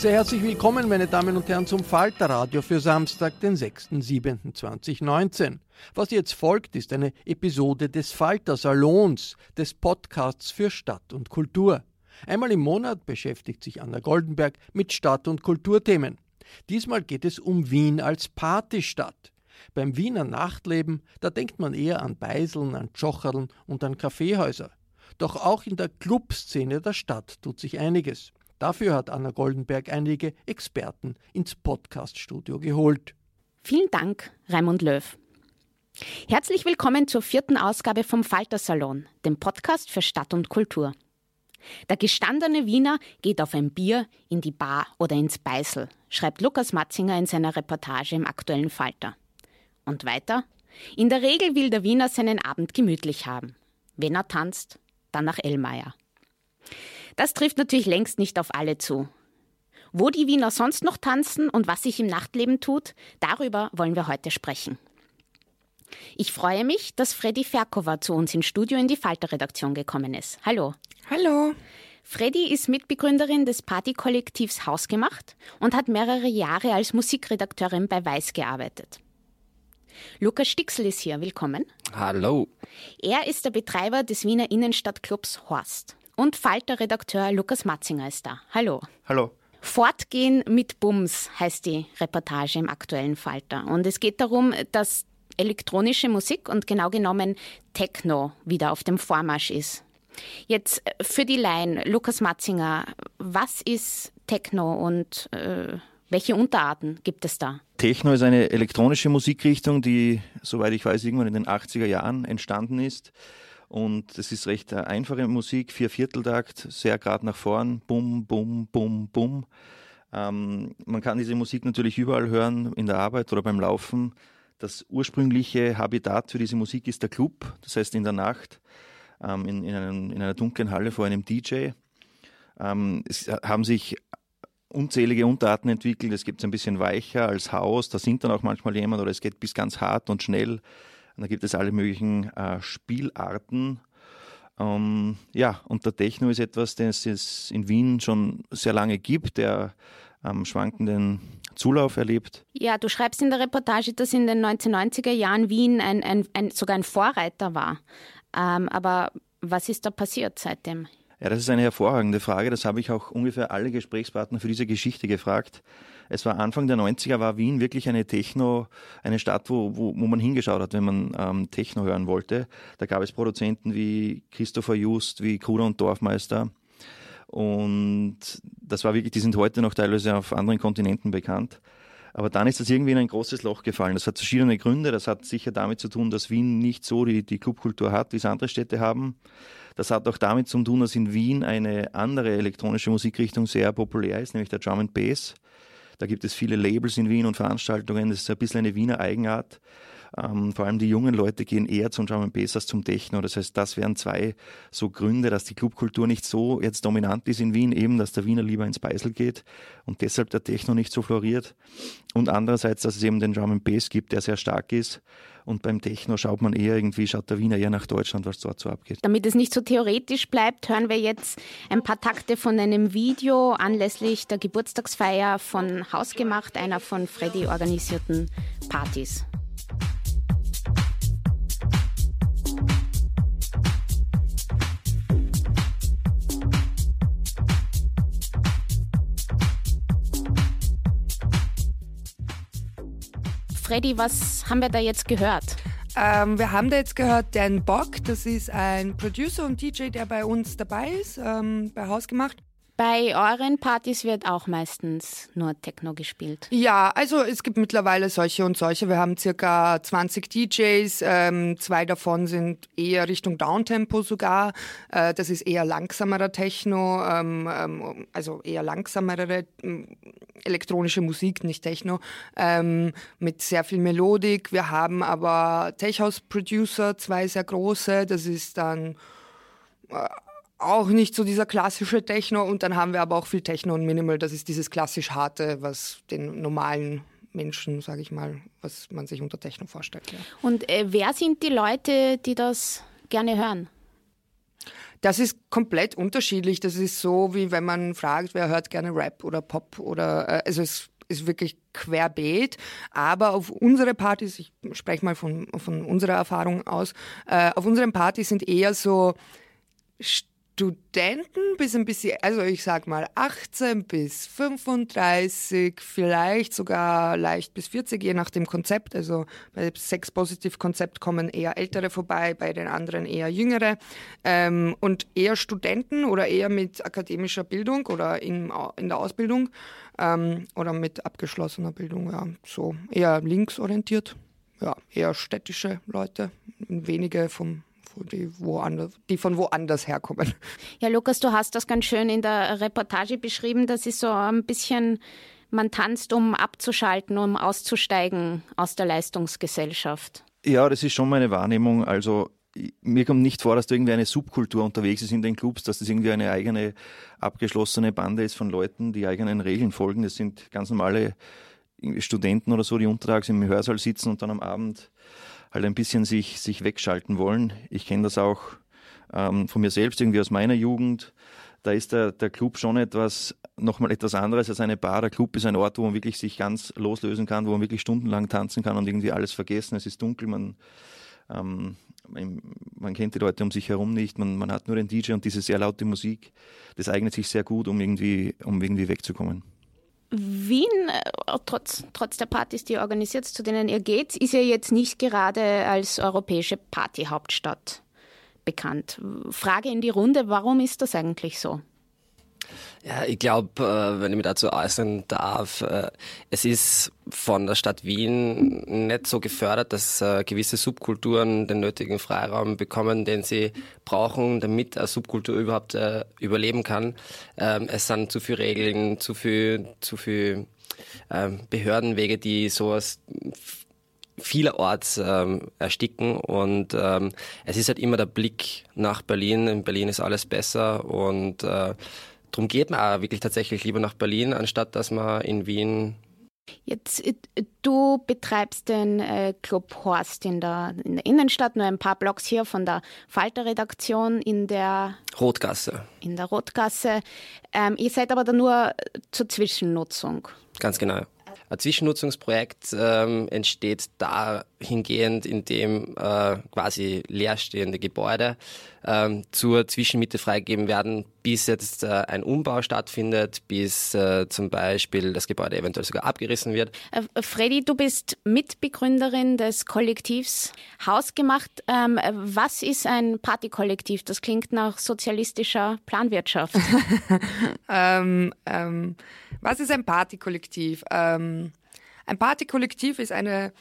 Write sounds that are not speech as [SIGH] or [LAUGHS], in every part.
Sehr herzlich willkommen, meine Damen und Herren, zum Falterradio für Samstag, den 6.7.2019. Was jetzt folgt, ist eine Episode des Falter-Salons, des Podcasts für Stadt und Kultur. Einmal im Monat beschäftigt sich Anna Goldenberg mit Stadt- und Kulturthemen. Diesmal geht es um Wien als Partystadt. Beim Wiener Nachtleben, da denkt man eher an Beiseln, an Tschocherln und an Kaffeehäuser. Doch auch in der Clubszene der Stadt tut sich einiges. Dafür hat Anna Goldenberg einige Experten ins Podcaststudio geholt. Vielen Dank, Raimund Löw. Herzlich willkommen zur vierten Ausgabe vom Falter Salon, dem Podcast für Stadt und Kultur. Der gestandene Wiener geht auf ein Bier, in die Bar oder ins Beißel, schreibt Lukas Matzinger in seiner Reportage im aktuellen Falter. Und weiter? In der Regel will der Wiener seinen Abend gemütlich haben. Wenn er tanzt, dann nach Ellmeier. Das trifft natürlich längst nicht auf alle zu. Wo die Wiener sonst noch tanzen und was sich im Nachtleben tut, darüber wollen wir heute sprechen. Ich freue mich, dass Freddy Ferkova zu uns ins Studio in die Falter-Redaktion gekommen ist. Hallo. Hallo. Freddy ist Mitbegründerin des Partykollektivs Hausgemacht und hat mehrere Jahre als Musikredakteurin bei Weiß gearbeitet. Lukas Stixel ist hier, willkommen. Hallo. Er ist der Betreiber des Wiener Innenstadtclubs Horst. Und Falter-Redakteur Lukas Matzinger ist da. Hallo. Hallo. Fortgehen mit Bums heißt die Reportage im aktuellen Falter. Und es geht darum, dass elektronische Musik und genau genommen Techno wieder auf dem Vormarsch ist. Jetzt äh, für die Laien, Lukas Matzinger, was ist Techno und äh, welche Unterarten gibt es da? Techno ist eine elektronische Musikrichtung, die, soweit ich weiß, irgendwann in den 80er Jahren entstanden ist. Und es ist recht einfache Musik, vier Vierteltakt, sehr gerade nach vorn, bum, bum, bum, bum. Ähm, man kann diese Musik natürlich überall hören, in der Arbeit oder beim Laufen. Das ursprüngliche Habitat für diese Musik ist der Club, das heißt in der Nacht, ähm, in, in, einem, in, einer dunklen Halle vor einem DJ. Ähm, es haben sich unzählige Unterarten entwickelt. Es gibt es ein bisschen weicher als Haus, da sind dann auch manchmal jemand oder es geht bis ganz hart und schnell. Und da gibt es alle möglichen äh, Spielarten. Ähm, ja, und der Techno ist etwas, das es in Wien schon sehr lange gibt, der am schwankenden Zulauf erlebt. Ja, du schreibst in der Reportage, dass in den 1990er Jahren Wien ein, ein, ein sogar ein Vorreiter war. Ähm, aber was ist da passiert seitdem? Ja, das ist eine hervorragende Frage. Das habe ich auch ungefähr alle Gesprächspartner für diese Geschichte gefragt. Es war Anfang der 90er, war Wien wirklich eine Techno, eine Stadt, wo, wo, wo man hingeschaut hat, wenn man ähm, Techno hören wollte. Da gab es Produzenten wie Christopher Just, wie Kruder und Dorfmeister. Und das war wirklich, die sind heute noch teilweise auf anderen Kontinenten bekannt. Aber dann ist das irgendwie in ein großes Loch gefallen. Das hat verschiedene Gründe. Das hat sicher damit zu tun, dass Wien nicht so die, die Clubkultur hat, wie es andere Städte haben. Das hat auch damit zu tun, dass in Wien eine andere elektronische Musikrichtung sehr populär ist, nämlich der Drum and Bass. Da gibt es viele Labels in Wien und Veranstaltungen. Das ist ein bisschen eine Wiener Eigenart. Ähm, vor allem die jungen Leute gehen eher zum Drum and Bass als zum Techno. Das heißt, das wären zwei so Gründe, dass die Clubkultur nicht so jetzt dominant ist in Wien, eben, dass der Wiener lieber ins Beisel geht und deshalb der Techno nicht so floriert. Und andererseits, dass es eben den Drum and Bass gibt, der sehr stark ist. Und beim Techno schaut man eher irgendwie, schaut der Wiener eher nach Deutschland, was dort so abgeht. Damit es nicht so theoretisch bleibt, hören wir jetzt ein paar Takte von einem Video anlässlich der Geburtstagsfeier von Hausgemacht, einer von Freddy organisierten Partys. Freddy, was haben wir da jetzt gehört? Ähm, wir haben da jetzt gehört Dan Bock, das ist ein Producer und DJ, der bei uns dabei ist, ähm, bei Hausgemacht. Bei euren Partys wird auch meistens nur Techno gespielt. Ja, also es gibt mittlerweile solche und solche. Wir haben circa 20 DJs. Ähm, zwei davon sind eher Richtung Downtempo sogar. Äh, das ist eher langsamerer Techno, ähm, ähm, also eher langsamere ähm, elektronische Musik, nicht Techno, ähm, mit sehr viel Melodik. Wir haben aber Tech House Producer, zwei sehr große. Das ist dann äh, auch nicht so dieser klassische Techno und dann haben wir aber auch viel Techno und Minimal, das ist dieses klassisch harte, was den normalen Menschen, sage ich mal, was man sich unter Techno vorstellt. Ja. Und äh, wer sind die Leute, die das gerne hören? Das ist komplett unterschiedlich. Das ist so, wie wenn man fragt, wer hört gerne Rap oder Pop oder äh, also es ist wirklich querbeet. Aber auf unsere Partys, ich spreche mal von, von unserer Erfahrung aus, äh, auf unseren Partys sind eher so Studenten bis ein bisschen, also ich sag mal 18 bis 35, vielleicht sogar leicht bis 40, je nach dem Konzept. Also bei Sex Positive Konzept kommen eher Ältere vorbei, bei den anderen eher Jüngere. Ähm, und eher Studenten oder eher mit akademischer Bildung oder in, in der Ausbildung ähm, oder mit abgeschlossener Bildung, ja, so eher linksorientiert. Ja, eher städtische Leute, wenige vom die, woanders, die von woanders herkommen. Ja, Lukas, du hast das ganz schön in der Reportage beschrieben. Das ist so ein bisschen, man tanzt, um abzuschalten, um auszusteigen aus der Leistungsgesellschaft. Ja, das ist schon meine Wahrnehmung. Also mir kommt nicht vor, dass da irgendwie eine Subkultur unterwegs ist in den Clubs, dass das irgendwie eine eigene abgeschlossene Bande ist von Leuten, die eigenen Regeln folgen. Das sind ganz normale Studenten oder so, die untertags im Hörsaal sitzen und dann am Abend halt ein bisschen sich, sich wegschalten wollen. Ich kenne das auch ähm, von mir selbst, irgendwie aus meiner Jugend. Da ist der, der Club schon etwas, nochmal etwas anderes als eine Bar. Der Club ist ein Ort, wo man wirklich sich ganz loslösen kann, wo man wirklich stundenlang tanzen kann und irgendwie alles vergessen. Es ist dunkel, man, ähm, man kennt die Leute um sich herum nicht, man, man hat nur den DJ und diese sehr laute Musik. Das eignet sich sehr gut, um irgendwie, um irgendwie wegzukommen. Wien, äh, trotz, trotz der Partys, die ihr organisiert, zu denen ihr geht, ist ja jetzt nicht gerade als europäische Partyhauptstadt bekannt. Frage in die Runde, warum ist das eigentlich so? Ja, ich glaube, äh, wenn ich mich dazu äußern darf, äh, es ist von der Stadt Wien nicht so gefördert, dass äh, gewisse Subkulturen den nötigen Freiraum bekommen, den sie brauchen, damit eine Subkultur überhaupt überleben kann. Ähm, es sind zu viele Regeln, zu viel, zu viel ähm, Behördenwege, die sowas vielerorts ähm, ersticken und ähm, es ist halt immer der Blick nach Berlin. In Berlin ist alles besser und äh, Darum geht man auch wirklich tatsächlich lieber nach Berlin, anstatt dass man in Wien Jetzt, äh, du betreibst den äh, Club Horst in der, in der, Innenstadt, nur ein paar Blocks hier von der Falter-Redaktion in der Rotgasse. In der Rotgasse. Ähm, ihr seid aber da nur zur Zwischennutzung. Ganz genau. Ein Zwischennutzungsprojekt ähm, entsteht dahingehend, indem äh, quasi leerstehende Gebäude ähm, zur Zwischenmiete freigegeben werden, bis jetzt äh, ein Umbau stattfindet, bis äh, zum Beispiel das Gebäude eventuell sogar abgerissen wird. Äh, Freddy, du bist Mitbegründerin des Kollektivs Hausgemacht. Ähm, was ist ein Partykollektiv? Das klingt nach sozialistischer Planwirtschaft. [LAUGHS] ähm, ähm, was ist ein Partykollektiv? Ähm, ein Partykollektiv ist eine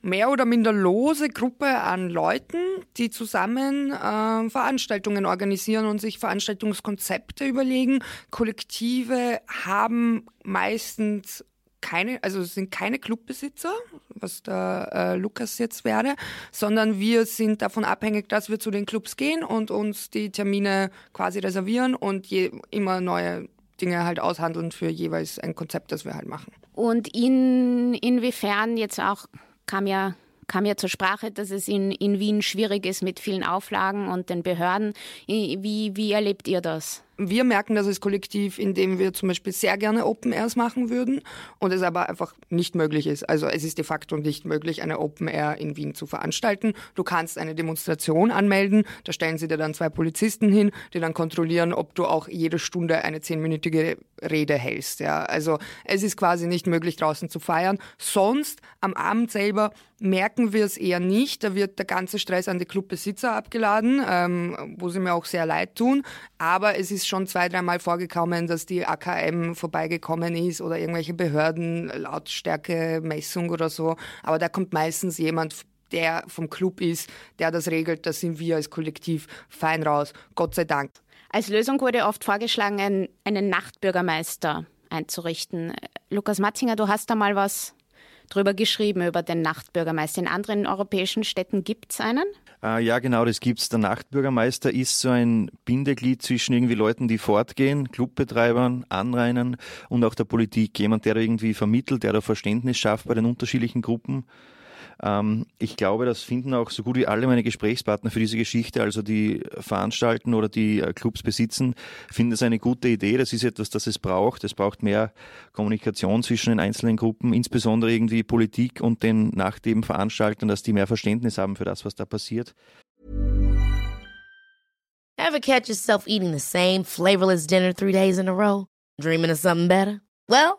mehr oder minder lose Gruppe an Leuten, die zusammen äh, Veranstaltungen organisieren und sich Veranstaltungskonzepte überlegen. Kollektive haben meistens keine, also sind keine Clubbesitzer, was der äh, Lukas jetzt wäre, sondern wir sind davon abhängig, dass wir zu den Clubs gehen und uns die Termine quasi reservieren und je, immer neue Dinge halt aushandeln für jeweils ein Konzept, das wir halt machen. Und in, inwiefern jetzt auch kam ja kam ja zur Sprache, dass es in, in Wien schwierig ist mit vielen Auflagen und den Behörden. Wie, wie erlebt ihr das? Wir merken das als Kollektiv, indem wir zum Beispiel sehr gerne Open Airs machen würden und es aber einfach nicht möglich ist. Also es ist de facto nicht möglich, eine Open Air in Wien zu veranstalten. Du kannst eine Demonstration anmelden, da stellen sie dir dann zwei Polizisten hin, die dann kontrollieren, ob du auch jede Stunde eine zehnminütige Rede hältst. Ja, also es ist quasi nicht möglich, draußen zu feiern. Sonst am Abend selber merken wir es eher nicht. Da wird der ganze Stress an die Clubbesitzer abgeladen, ähm, wo sie mir auch sehr leid tun. Aber es ist schon zwei, dreimal vorgekommen, dass die AKM vorbeigekommen ist oder irgendwelche Behörden, Lautstärke-Messung oder so. Aber da kommt meistens jemand, der vom Club ist, der das regelt. Da sind wir als Kollektiv fein raus. Gott sei Dank. Als Lösung wurde oft vorgeschlagen, einen Nachtbürgermeister einzurichten. Lukas Matzinger, du hast da mal was drüber geschrieben, über den Nachtbürgermeister. In anderen europäischen Städten gibt es einen? Äh, ja, genau, das gibt's. Der Nachtbürgermeister ist so ein Bindeglied zwischen irgendwie Leuten, die fortgehen, Clubbetreibern, Anrainern und auch der Politik. Jemand, der da irgendwie vermittelt, der da Verständnis schafft bei den unterschiedlichen Gruppen. Ähm, ich glaube, das finden auch so gut wie alle meine Gesprächspartner für diese Geschichte, also die veranstalten oder die äh, Clubs besitzen, finden es eine gute Idee. Das ist etwas, das es braucht. Es braucht mehr Kommunikation zwischen den einzelnen Gruppen, insbesondere irgendwie Politik und den nach dem Veranstaltern, dass die mehr Verständnis haben für das, was da passiert. Ever catch yourself eating the same flavorless dinner three days in a row? Dreaming of something better? Well,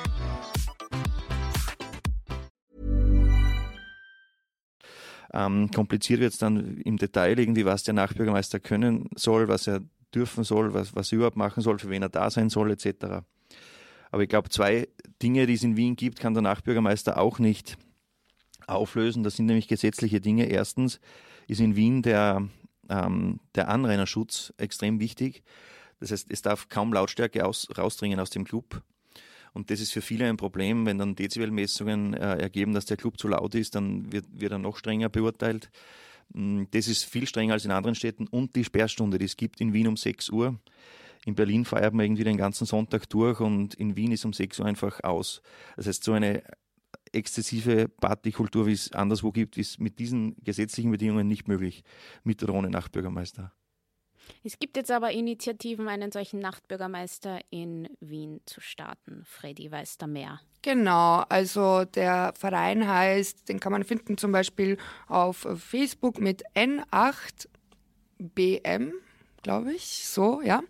Ähm, kompliziert wird es dann im Detail irgendwie, was der Nachbürgermeister können soll, was er dürfen soll, was, was er überhaupt machen soll, für wen er da sein soll, etc. Aber ich glaube, zwei Dinge, die es in Wien gibt, kann der Nachbürgermeister auch nicht auflösen. Das sind nämlich gesetzliche Dinge. Erstens ist in Wien der, ähm, der Anrainerschutz extrem wichtig. Das heißt, es darf kaum Lautstärke aus, rausdringen aus dem Club. Und das ist für viele ein Problem, wenn dann Dezibelmessungen äh, ergeben, dass der Club zu laut ist, dann wird, wird er noch strenger beurteilt. Mm, das ist viel strenger als in anderen Städten. Und die Sperrstunde, die es gibt in Wien um 6 Uhr. In Berlin feiert man irgendwie den ganzen Sonntag durch und in Wien ist um 6 Uhr einfach aus. Das heißt, so eine exzessive Partykultur, wie es anderswo gibt, ist mit diesen gesetzlichen Bedingungen nicht möglich, mit oder ohne Nachbürgermeister. Es gibt jetzt aber Initiativen, einen solchen Nachtbürgermeister in Wien zu starten. Freddy weiß da mehr. Genau, also der Verein heißt, den kann man finden zum Beispiel auf Facebook mit N8BM glaube ich, so, ja.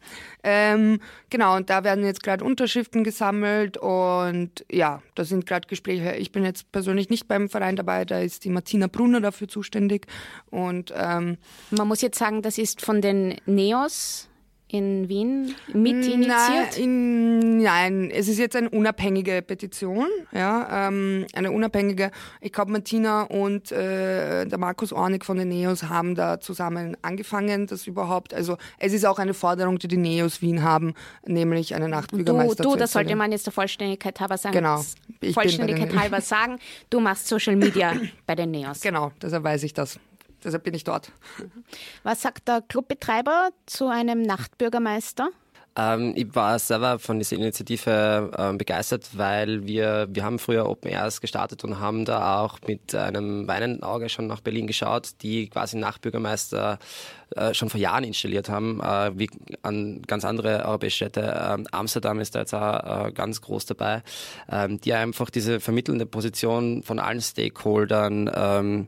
Ähm, genau, und da werden jetzt gerade Unterschriften gesammelt und ja, da sind gerade Gespräche. Ich bin jetzt persönlich nicht beim Verein dabei, da ist die Martina Brunner dafür zuständig. Und ähm, man muss jetzt sagen, das ist von den Neos in Wien mit initiiert? Nein, nein, es ist jetzt eine unabhängige Petition, ja, ähm, eine unabhängige. Ich glaube, Martina und äh, der Markus Ornig von den Neos haben da zusammen angefangen, das überhaupt. Also es ist auch eine Forderung, die die Neos Wien haben, nämlich eine Nachtbürgermeister. Du, du das sollte man jetzt der Vollständigkeit halber sagen. Genau. Ich Vollständigkeit halber sagen, du machst Social Media [COUGHS] bei den Neos. Genau, deshalb weiß ich das. Deshalb bin ich dort. Was sagt der Clubbetreiber zu einem Nachtbürgermeister? Ähm, ich war selber von dieser Initiative ähm, begeistert, weil wir, wir haben früher Open Airs gestartet und haben da auch mit einem weinenden Auge schon nach Berlin geschaut, die quasi Nachbürgermeister äh, schon vor Jahren installiert haben, äh, wie an ganz andere europäische Städte. Ähm, Amsterdam ist da jetzt auch äh, ganz groß dabei, ähm, die einfach diese vermittelnde Position von allen Stakeholdern ähm,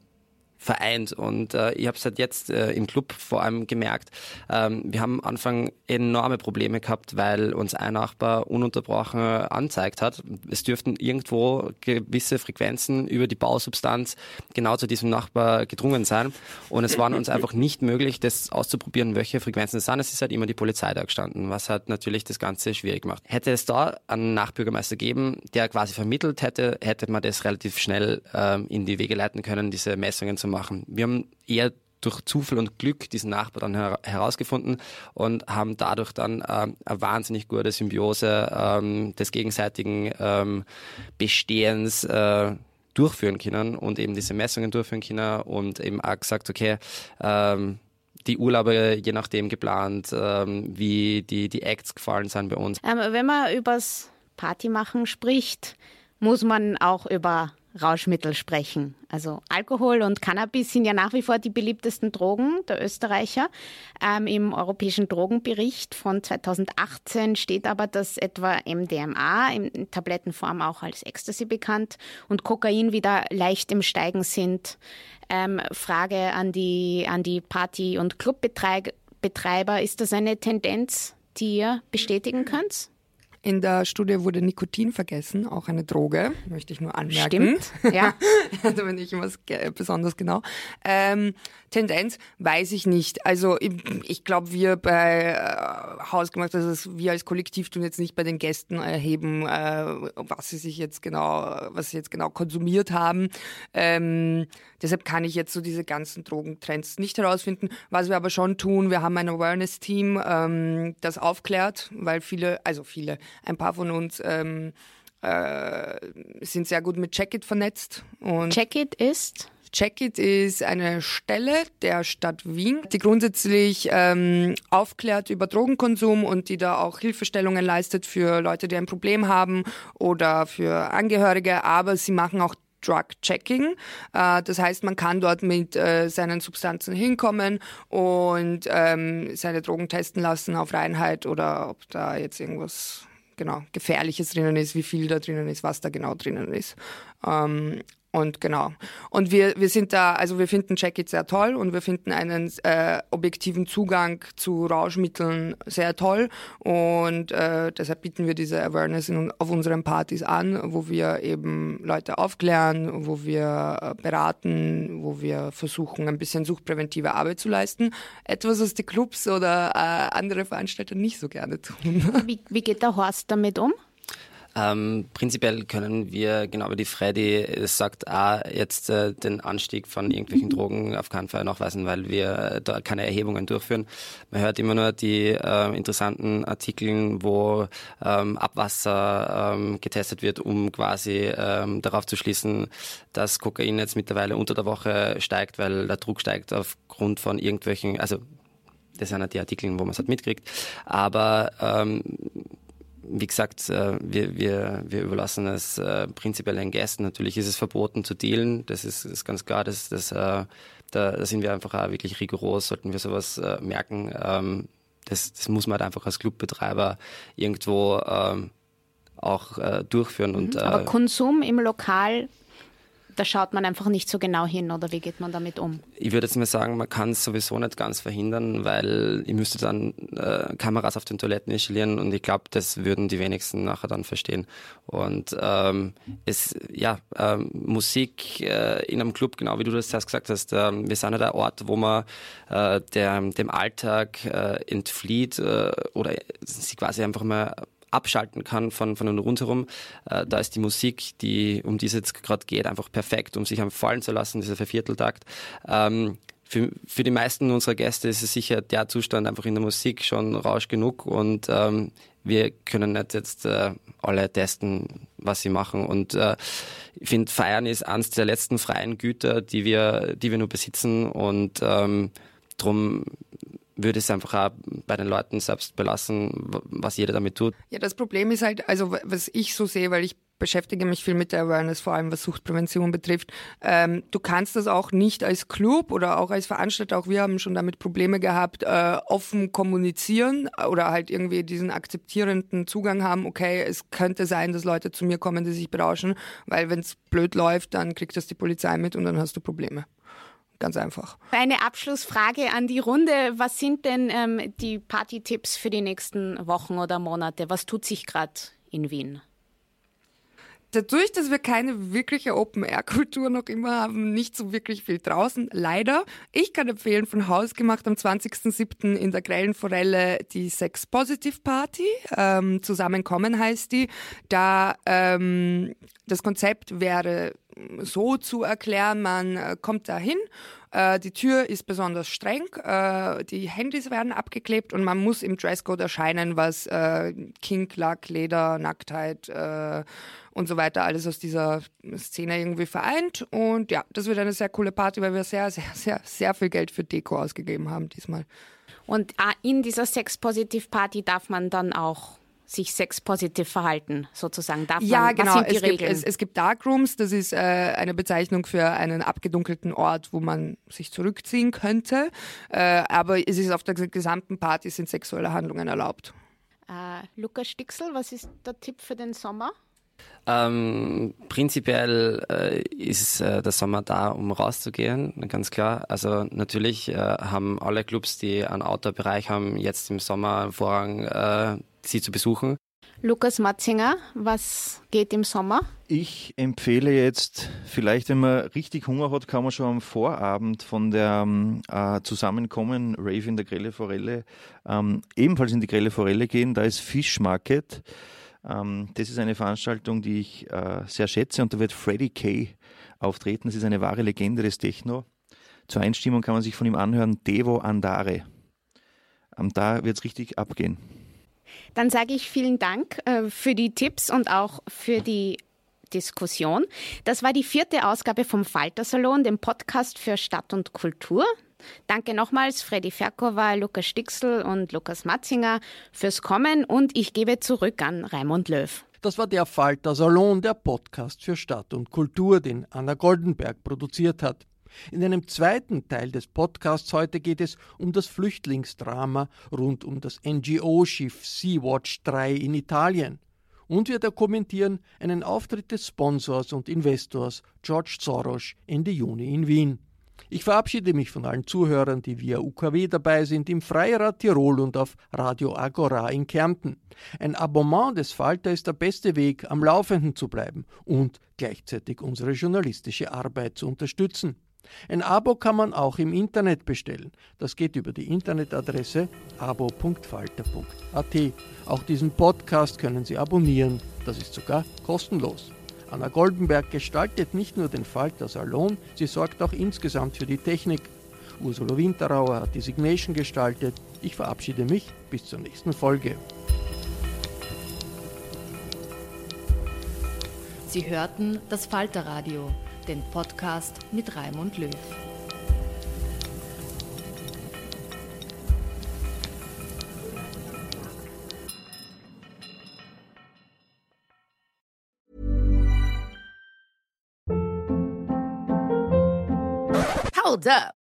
vereint. Und äh, ich habe es halt jetzt äh, im Club vor allem gemerkt, ähm, wir haben am Anfang enorme Probleme gehabt, weil uns ein Nachbar ununterbrochen anzeigt hat. Es dürften irgendwo gewisse Frequenzen über die Bausubstanz genau zu diesem Nachbar gedrungen sein. Und es war uns [LAUGHS] einfach nicht möglich, das auszuprobieren, welche Frequenzen es sind. Es ist halt immer die Polizei da gestanden, was halt natürlich das Ganze schwierig macht. Hätte es da einen Nachbürgermeister gegeben, der quasi vermittelt hätte, hätte man das relativ schnell ähm, in die Wege leiten können, diese Messungen zu machen. Wir haben eher durch Zufall und Glück diesen Nachbar dann her herausgefunden und haben dadurch dann ähm, eine wahnsinnig gute Symbiose ähm, des gegenseitigen ähm, Bestehens äh, durchführen können und eben diese Messungen durchführen können und eben auch gesagt, okay, ähm, die Urlaube je nachdem geplant, ähm, wie die, die Acts gefallen sind bei uns. Ähm, wenn man übers Partymachen spricht, muss man auch über Rauschmittel sprechen. Also Alkohol und Cannabis sind ja nach wie vor die beliebtesten Drogen der Österreicher. Ähm, Im Europäischen Drogenbericht von 2018 steht aber, dass etwa MDMA in Tablettenform auch als Ecstasy bekannt und Kokain wieder leicht im Steigen sind. Ähm, Frage an die, an die Party- und Clubbetreiber, ist das eine Tendenz, die ihr bestätigen könnt? In der Studie wurde Nikotin vergessen, auch eine Droge, möchte ich nur anmerken. Stimmt, ja. [LAUGHS] da bin ich immer besonders genau. Ähm, Tendenz weiß ich nicht. Also ich, ich glaube, wir bei äh, Hausgemacht, also wir als Kollektiv tun jetzt nicht bei den Gästen erheben, äh, was sie sich jetzt genau, was sie jetzt genau konsumiert haben. Ähm, deshalb kann ich jetzt so diese ganzen Drogentrends nicht herausfinden. Was wir aber schon tun, wir haben ein Awareness-Team, ähm, das aufklärt, weil viele, also viele, ein paar von uns ähm, äh, sind sehr gut mit Checkit vernetzt. Und Checkit ist? Checkit ist eine Stelle der Stadt Wien, die grundsätzlich ähm, aufklärt über Drogenkonsum und die da auch Hilfestellungen leistet für Leute, die ein Problem haben oder für Angehörige, aber sie machen auch Drug-Checking. Äh, das heißt, man kann dort mit äh, seinen Substanzen hinkommen und ähm, seine Drogen testen lassen auf Reinheit oder ob da jetzt irgendwas genau Gefährliches drinnen ist, wie viel da drinnen ist, was da genau drinnen ist. Ähm, und genau. Und wir, wir sind da, also wir finden Check-It sehr toll und wir finden einen äh, objektiven Zugang zu Rauschmitteln sehr toll. Und äh, deshalb bieten wir diese Awareness in, auf unseren Partys an, wo wir eben Leute aufklären, wo wir äh, beraten, wo wir versuchen, ein bisschen suchtpräventive Arbeit zu leisten. Etwas, was die Clubs oder äh, andere Veranstalter nicht so gerne tun. Wie, wie geht der Horst damit um? Ähm, prinzipiell können wir, genau wie die Freddy sagt, auch jetzt äh, den Anstieg von irgendwelchen [LAUGHS] Drogen auf keinen Fall nachweisen, weil wir äh, da keine Erhebungen durchführen. Man hört immer nur die äh, interessanten Artikel, wo ähm, Abwasser ähm, getestet wird, um quasi ähm, darauf zu schließen, dass Kokain jetzt mittlerweile unter der Woche steigt, weil der Druck steigt aufgrund von irgendwelchen, also das sind ja die Artikel, wo man es halt mitkriegt. Aber ähm, wie gesagt, äh, wir, wir, wir überlassen es äh, prinzipiell den Gästen. Natürlich ist es verboten zu dealen, das ist, ist ganz klar. Das, das, äh, da, da sind wir einfach auch wirklich rigoros, sollten wir sowas merken. Ähm, das, das muss man halt einfach als Clubbetreiber irgendwo ähm, auch durchführen. Mhm. Und, Aber Konsum im Lokal da schaut man einfach nicht so genau hin oder wie geht man damit um? Ich würde jetzt mal sagen, man kann es sowieso nicht ganz verhindern, weil ich müsste dann äh, Kameras auf den Toiletten installieren und ich glaube, das würden die wenigsten nachher dann verstehen. Und ähm, es, ja, ähm, Musik äh, in einem Club, genau wie du das zuerst gesagt hast, äh, wir sind ja der Ort, wo man äh, der, dem Alltag äh, entflieht äh, oder sie quasi einfach mal abschalten kann von, von rundherum. Äh, da ist die Musik, die, um die es jetzt gerade geht, einfach perfekt, um sich am fallen zu lassen, dieser Vervierteltakt. Ähm, für, für die meisten unserer Gäste ist es sicher der Zustand einfach in der Musik schon Rausch genug und ähm, wir können nicht jetzt äh, alle testen, was sie machen. Und äh, ich finde, Feiern ist eines der letzten freien Güter, die wir, die wir nur besitzen. Und ähm, darum würde es einfach auch bei den Leuten selbst belassen, was jeder damit tut. Ja, das Problem ist halt, also was ich so sehe, weil ich beschäftige mich viel mit der Awareness, vor allem was Suchtprävention betrifft. Ähm, du kannst das auch nicht als Club oder auch als Veranstalter, auch wir haben schon damit Probleme gehabt, äh, offen kommunizieren oder halt irgendwie diesen akzeptierenden Zugang haben, okay, es könnte sein, dass Leute zu mir kommen, die sich berauschen, weil wenn es blöd läuft, dann kriegt das die Polizei mit und dann hast du Probleme ganz einfach. Eine Abschlussfrage an die Runde. Was sind denn ähm, die Party-Tipps für die nächsten Wochen oder Monate? Was tut sich gerade in Wien? dadurch, dass wir keine wirkliche Open-Air-Kultur noch immer haben, nicht so wirklich viel draußen, leider. Ich kann empfehlen, von Haus gemacht am 20.07. in der Grellen Forelle die Sex Positive Party. Ähm, Zusammenkommen heißt die. Da ähm, das Konzept wäre so zu erklären, man äh, kommt da hin äh, die Tür ist besonders streng, äh, die Handys werden abgeklebt und man muss im Dresscode erscheinen, was Kink, Lack, Leder, Nacktheit und so weiter alles aus dieser Szene irgendwie vereint. Und ja, das wird eine sehr coole Party, weil wir sehr, sehr, sehr, sehr viel Geld für Deko ausgegeben haben diesmal. Und ah, in dieser Sex-Positiv-Party darf man dann auch sich sexpositiv verhalten, sozusagen. Darf ja, man, genau. es, gibt, es, es, gibt Darkrooms, das ist äh, eine Bezeichnung für einen abgedunkelten Ort, wo man sich zurückziehen könnte. Äh, aber es ist auf der gesamten Party sind sexuelle Handlungen erlaubt. Äh, Lukas Stixel, was ist der Tipp für den Sommer? Ähm, prinzipiell äh, ist äh, der Sommer da, um rauszugehen, ganz klar. Also natürlich äh, haben alle Clubs, die einen Outdoor-Bereich haben, jetzt im Sommer Vorrang, äh, sie zu besuchen. Lukas Matzinger, was geht im Sommer? Ich empfehle jetzt, vielleicht wenn man richtig Hunger hat, kann man schon am Vorabend von der äh, Zusammenkommen Rave in der Grelle Forelle ähm, ebenfalls in die Grelle Forelle gehen. Da ist Fish Market. Ähm, das ist eine Veranstaltung, die ich äh, sehr schätze und da wird Freddie Kay auftreten. Das ist eine wahre Legende des Techno. Zur Einstimmung kann man sich von ihm anhören, Devo Andare. Ähm, da wird es richtig abgehen. Dann sage ich vielen Dank äh, für die Tipps und auch für die Diskussion. Das war die vierte Ausgabe vom Falter-Salon, dem Podcast für Stadt und Kultur. Danke nochmals Freddy Ferkova, Lukas Stixel und Lukas Matzinger fürs Kommen und ich gebe zurück an Raimund Löw. Das war der Falter Salon, der Podcast für Stadt und Kultur, den Anna Goldenberg produziert hat. In einem zweiten Teil des Podcasts heute geht es um das Flüchtlingsdrama rund um das NGO-Schiff Sea-Watch 3 in Italien. Und wir dokumentieren einen Auftritt des Sponsors und Investors George Soros Ende Juni in Wien. Ich verabschiede mich von allen Zuhörern, die via UKW dabei sind, im Freirad Tirol und auf Radio Agora in Kärnten. Ein Abonnement des Falter ist der beste Weg, am Laufenden zu bleiben und gleichzeitig unsere journalistische Arbeit zu unterstützen. Ein Abo kann man auch im Internet bestellen. Das geht über die Internetadresse abo.falter.at. Auch diesen Podcast können Sie abonnieren. Das ist sogar kostenlos. Anna Goldenberg gestaltet nicht nur den Falter Salon, sie sorgt auch insgesamt für die Technik. Ursula Winterauer hat die Signation gestaltet. Ich verabschiede mich bis zur nächsten Folge. Sie hörten das Falterradio, den Podcast mit Raimund Löw. Hold up.